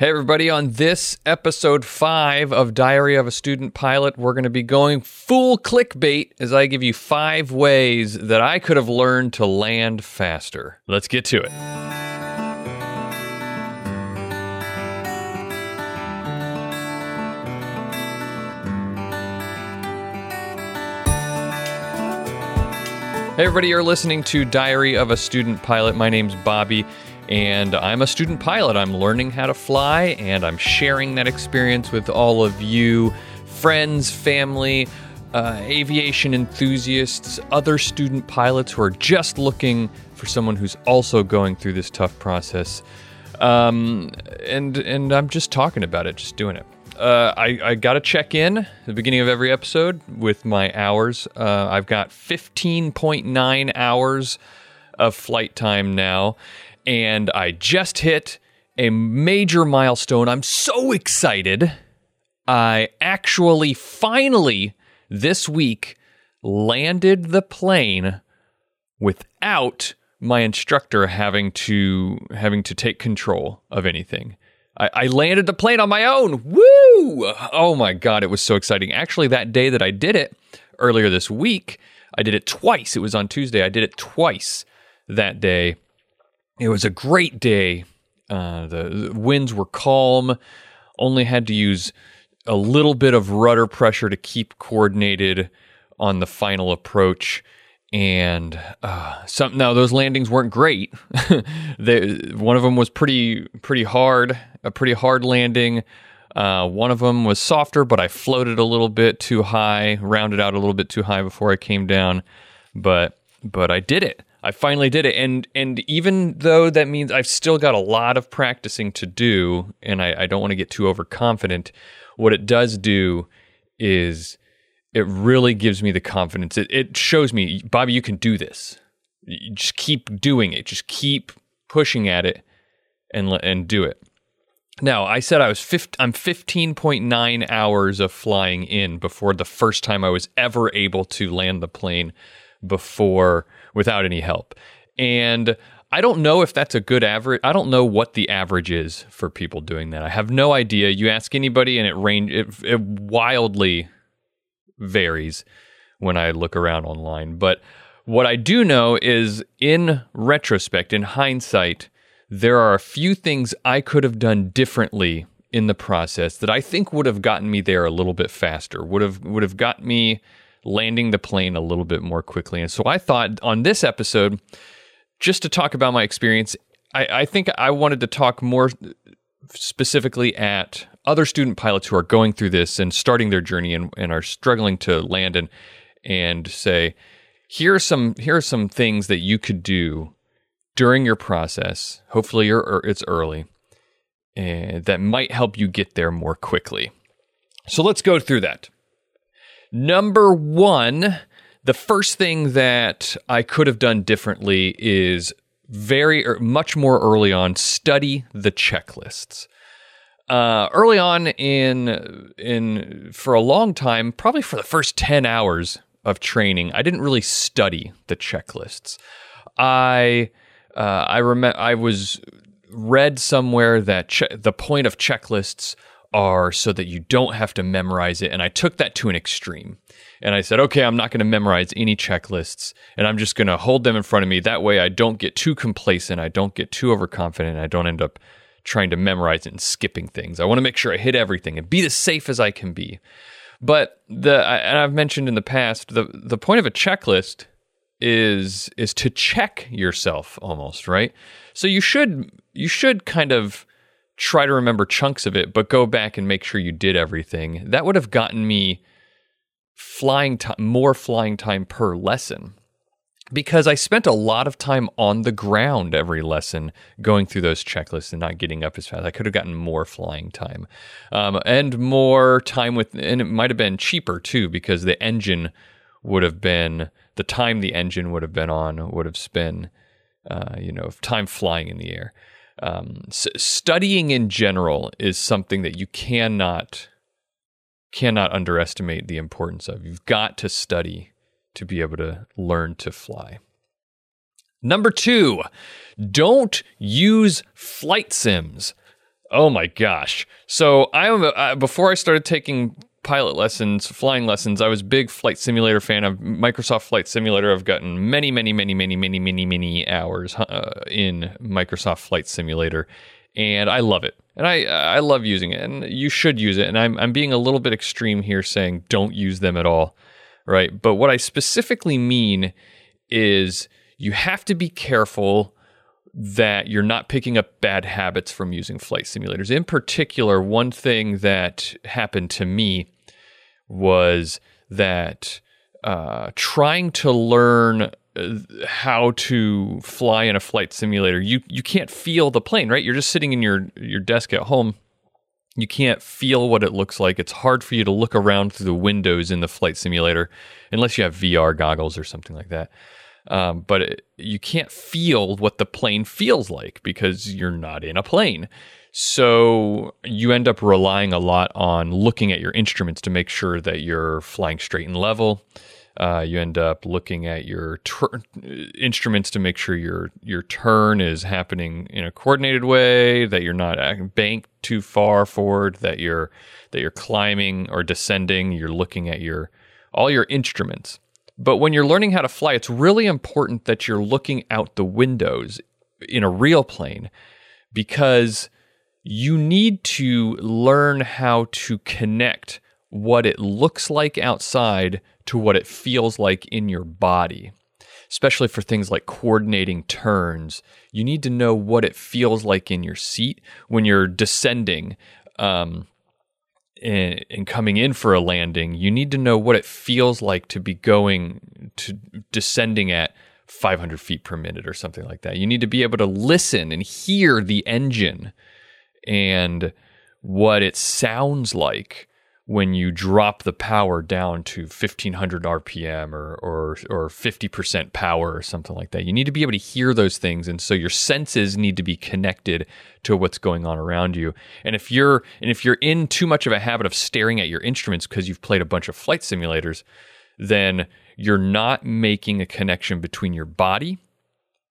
Hey, everybody, on this episode five of Diary of a Student Pilot, we're going to be going full clickbait as I give you five ways that I could have learned to land faster. Let's get to it. Hey, everybody, you're listening to Diary of a Student Pilot. My name's Bobby, and I'm a student pilot. I'm learning how to fly, and I'm sharing that experience with all of you friends, family, uh, aviation enthusiasts, other student pilots who are just looking for someone who's also going through this tough process. Um, and and I'm just talking about it, just doing it uh, I, I got to check in at the beginning of every episode with my hours. Uh, I've got 15.9 hours of flight time now, and I just hit a major milestone. I'm so excited. I actually finally this week landed the plane without my instructor having to having to take control of anything. I, I landed the plane on my own. Woo! Oh my God, it was so exciting. Actually, that day that I did it earlier this week, I did it twice. It was on Tuesday. I did it twice that day. It was a great day. Uh, the, the winds were calm. Only had to use a little bit of rudder pressure to keep coordinated on the final approach and uh, some now those landings weren't great. one of them was pretty pretty hard, a pretty hard landing. Uh, one of them was softer, but I floated a little bit too high, rounded out a little bit too high before I came down. But but I did it. I finally did it, and and even though that means I've still got a lot of practicing to do, and I, I don't want to get too overconfident. What it does do is it really gives me the confidence. It, it shows me, Bobby, you can do this. You just keep doing it. Just keep pushing at it and and do it. Now, I said I was 15, I'm 15.9 hours of flying in before the first time I was ever able to land the plane before without any help. And I don't know if that's a good average. I don't know what the average is for people doing that. I have no idea. You ask anybody and it range it, it wildly varies when I look around online. But what I do know is, in retrospect, in hindsight, there are a few things I could have done differently in the process that I think would have gotten me there a little bit faster, would have would have got me landing the plane a little bit more quickly. And so I thought on this episode, just to talk about my experience, I, I think I wanted to talk more specifically at other student pilots who are going through this and starting their journey and, and are struggling to land and and say, here are some here are some things that you could do during your process. Hopefully, you're, er, it's early, and that might help you get there more quickly. So let's go through that. Number one, the first thing that I could have done differently is very er, much more early on study the checklists. Uh, early on in in for a long time, probably for the first ten hours of training, I didn't really study the checklists. I uh, I remember I was read somewhere that che- the point of checklists are so that you don't have to memorize it, and I took that to an extreme. And I said, okay, I'm not going to memorize any checklists and I'm just going to hold them in front of me. That way I don't get too complacent. I don't get too overconfident. I don't end up trying to memorize it and skipping things. I want to make sure I hit everything and be as safe as I can be. But the, and I've mentioned in the past, the, the point of a checklist is, is to check yourself almost, right? So you should, you should kind of, try to remember chunks of it, but go back and make sure you did everything. That would have gotten me flying time, more flying time per lesson because I spent a lot of time on the ground every lesson going through those checklists and not getting up as fast. I could have gotten more flying time um, and more time with, and it might have been cheaper too because the engine would have been the time the engine would have been on would have spent, uh, you know, time flying in the air. Um, studying in general is something that you cannot cannot underestimate the importance of. You've got to study to be able to learn to fly. Number two, don't use flight sims. Oh my gosh! So I'm uh, before I started taking pilot lessons, flying lessons. I was big flight simulator fan of Microsoft Flight Simulator. I've gotten many, many, many, many, many, many, many hours uh, in Microsoft Flight Simulator, and I love it. And I I love using it, and you should use it. And I'm I'm being a little bit extreme here, saying don't use them at all, right? But what I specifically mean is you have to be careful that you're not picking up bad habits from using flight simulators. In particular, one thing that happened to me was that uh, trying to learn uh, how to fly in a flight simulator, you you can't feel the plane, right? You're just sitting in your your desk at home. You can't feel what it looks like. It's hard for you to look around through the windows in the flight simulator unless you have VR goggles or something like that. Um, but it, you can't feel what the plane feels like because you're not in a plane. So you end up relying a lot on looking at your instruments to make sure that you're flying straight and level. Uh, you end up looking at your instruments to make sure your your turn is happening in a coordinated way, that you're not banked too far forward, that you're that you're climbing or descending. You're looking at your all your instruments. But when you're learning how to fly, it's really important that you're looking out the windows in a real plane because you need to learn how to connect what it looks like outside to what it feels like in your body. Especially for things like coordinating turns, you need to know what it feels like in your seat when you're descending. Um, and, coming in for a landing, you need to know what it feels like to be going to descending at 500 feet per minute or something like that. You need to be able to listen and hear the engine and what it sounds like when you drop the power down to 1500 RPM or, or, or 50% power or something like that. You need to be able to hear those things. And so your senses need to be connected to what's going on around you. And if you're, and if you're in too much of a habit of staring at your instruments because you've played a bunch of flight simulators, then you're not making a connection between your body,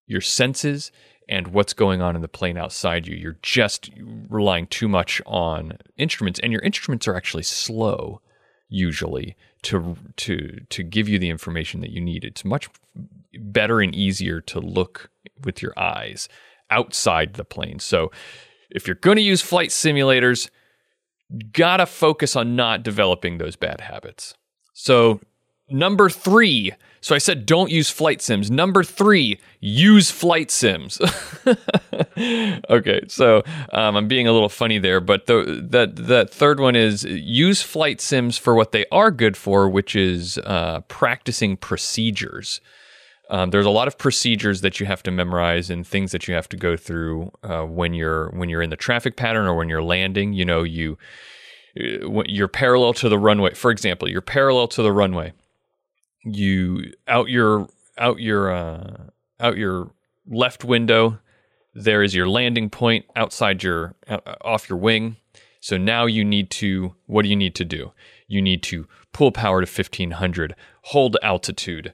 your senses, and what's going on in the plane outside you. You're just relying too much on instruments, and your instruments are actually slow usually to to to give you the information that you need. It's much better and easier to look with your eyes outside the plane. So if you're going to use flight simulators, gotta focus on not developing those bad habits. So number 3 so I said, don't use flight sims. Number three, use flight sims. okay, so um, I'm being a little funny there, but the, that that third one is use flight sims for what they are good for, which is uh, practicing procedures. Um, there's a lot of procedures that you have to memorize and things that you have to go through uh, when you're when you're in the traffic pattern or when you're landing. You know, you uh, you're parallel to the runway. For example, you're parallel to the runway you out your out your uh, out your left window there is your landing point outside your uh, off your wing. So now you need to what do you need to do? You need to pull power to 1500 hold altitude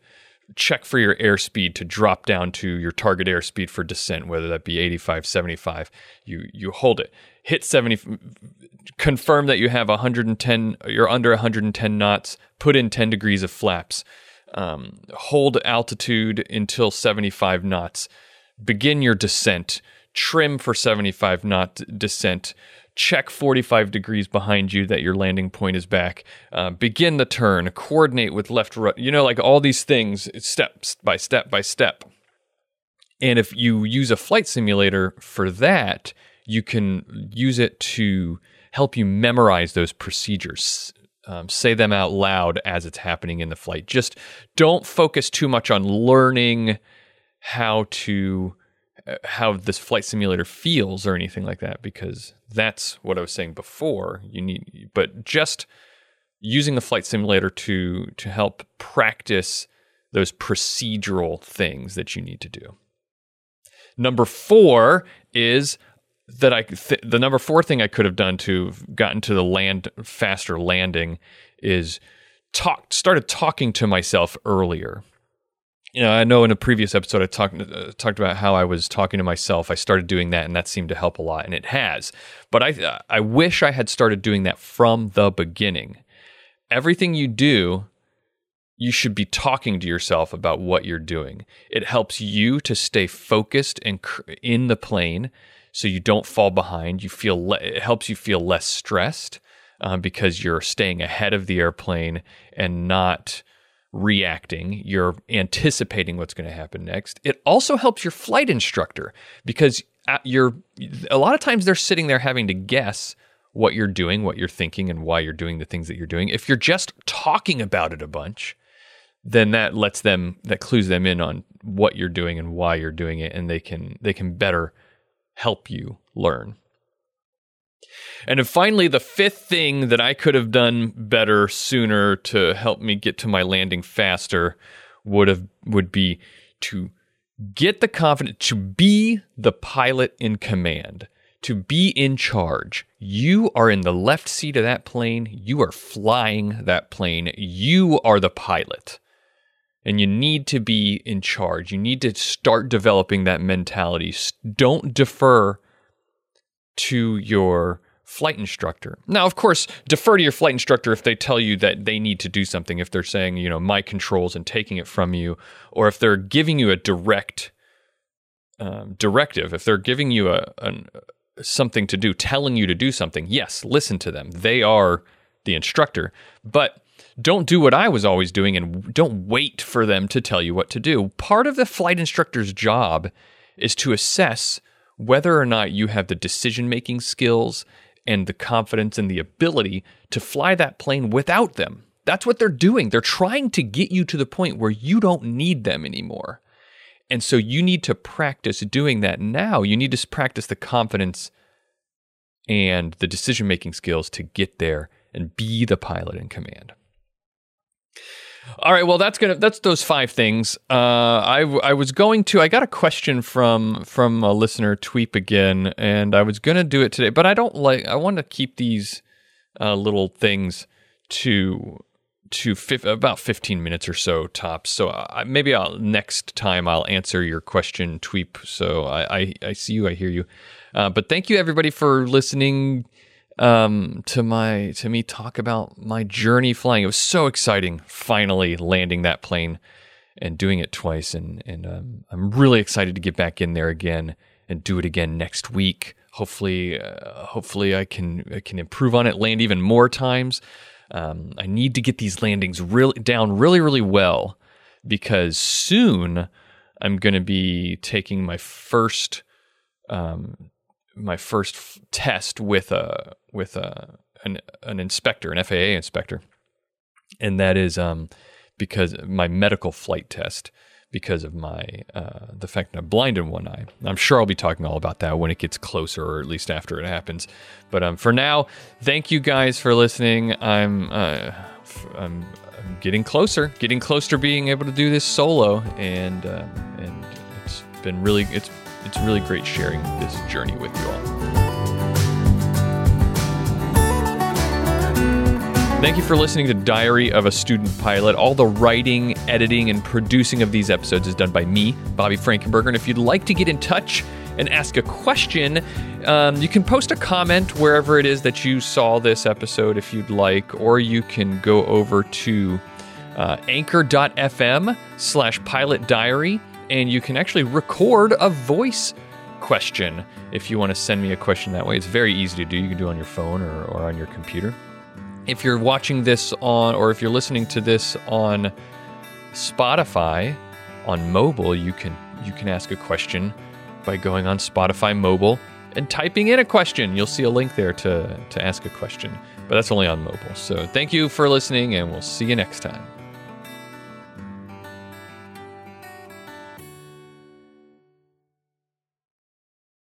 check for your airspeed to drop down to your target airspeed for descent whether that be 85 75 you you hold it. Hit 70 confirm that you have 110 you're under 110 knots put in 10 degrees of flaps. Um, hold altitude until 75 knots. Begin your descent. Trim for 75 knot descent check 45 degrees behind you that your landing point is back uh, begin the turn coordinate with left right you know like all these things steps by step by step and if you use a flight simulator for that you can use it to help you memorize those procedures. Um, say them out loud as it's happening in the flight. Just don't focus too much on learning how to how this flight simulator feels or anything like that because that's what I was saying before. You need, but just using the flight simulator to to help practice those procedural things that you need to do. Number four is that I th- the number four thing I could have done to gotten to the land faster landing is talk started talking to myself earlier. You know, I know in a previous episode I talked uh, talked about how I was talking to myself. I started doing that, and that seemed to help a lot, and it has. But I I wish I had started doing that from the beginning. Everything you do, you should be talking to yourself about what you're doing. It helps you to stay focused and in the plane, so you don't fall behind. You feel le- it helps you feel less stressed um, because you're staying ahead of the airplane and not reacting, you're anticipating what's going to happen next. It also helps your flight instructor because uh, you're a lot of times they're sitting there having to guess what you're doing, what you're thinking and why you're doing the things that you're doing. If you're just talking about it a bunch, then that lets them that clues them in on what you're doing and why you're doing it and they can they can better help you learn. And then finally, the fifth thing that I could have done better sooner to help me get to my landing faster would have would be to get the confidence to be the pilot in command, to be in charge. You are in the left seat of that plane. You are flying that plane. You are the pilot. And you need to be in charge. You need to start developing that mentality. Don't defer to your flight instructor. Now, of course, defer to your flight instructor if they tell you that they need to do something, if they're saying, you know, my controls and taking it from you, or if they're giving you a direct um, directive, if they're giving you a, something to do, telling you to do something, yes, listen to them. They are the instructor. But don't do what I was always doing and don't wait for them to tell you what to do. Part of the flight instructor's job is to assess whether or not you have the decision making skills and the confidence and the ability to fly that plane without them. That's what they're doing. They're trying to get you to the point where you don't need them anymore. And so you need to practice doing that now. You need to practice the confidence and the decision making skills to get there and be the pilot in command. All right, well that's gonna that's those five things. Uh, I I was going to I got a question from from a listener Tweep again, and I was gonna do it today, but I don't like I want to keep these uh, little things to to about 15 minutes or so tops. So I, maybe I'll next time I'll answer your question, Tweep. So I, I, I see you, I hear you. Uh, but thank you everybody for listening um, to my to me talk about my journey flying. It was so exciting, finally landing that plane and doing it twice, and and um, I'm really excited to get back in there again and do it again next week. Hopefully, uh, hopefully I can I can improve on it, land even more times. Um, I need to get these landings really down really really well because soon I'm going to be taking my first um, my first f- test with a with a an, an inspector, an FAA inspector, and that is um, because my medical flight test because of my uh, the fact that I'm blind in one eye. I'm sure I'll be talking all about that when it gets closer, or at least after it happens. But um, for now, thank you guys for listening. I'm uh, I'm, I'm getting closer, getting closer to being able to do this solo, and uh, and it's been really it's it's really great sharing this journey with you all. Thank you for listening to Diary of a Student Pilot. All the writing, editing, and producing of these episodes is done by me, Bobby Frankenberger. And if you'd like to get in touch and ask a question, um, you can post a comment wherever it is that you saw this episode if you'd like, or you can go over to uh, anchor.fm slash pilot diary and you can actually record a voice question if you want to send me a question that way. It's very easy to do. You can do it on your phone or, or on your computer. If you're watching this on, or if you're listening to this on Spotify, on mobile, you can you can ask a question by going on Spotify mobile and typing in a question. You'll see a link there to to ask a question, but that's only on mobile. So thank you for listening, and we'll see you next time.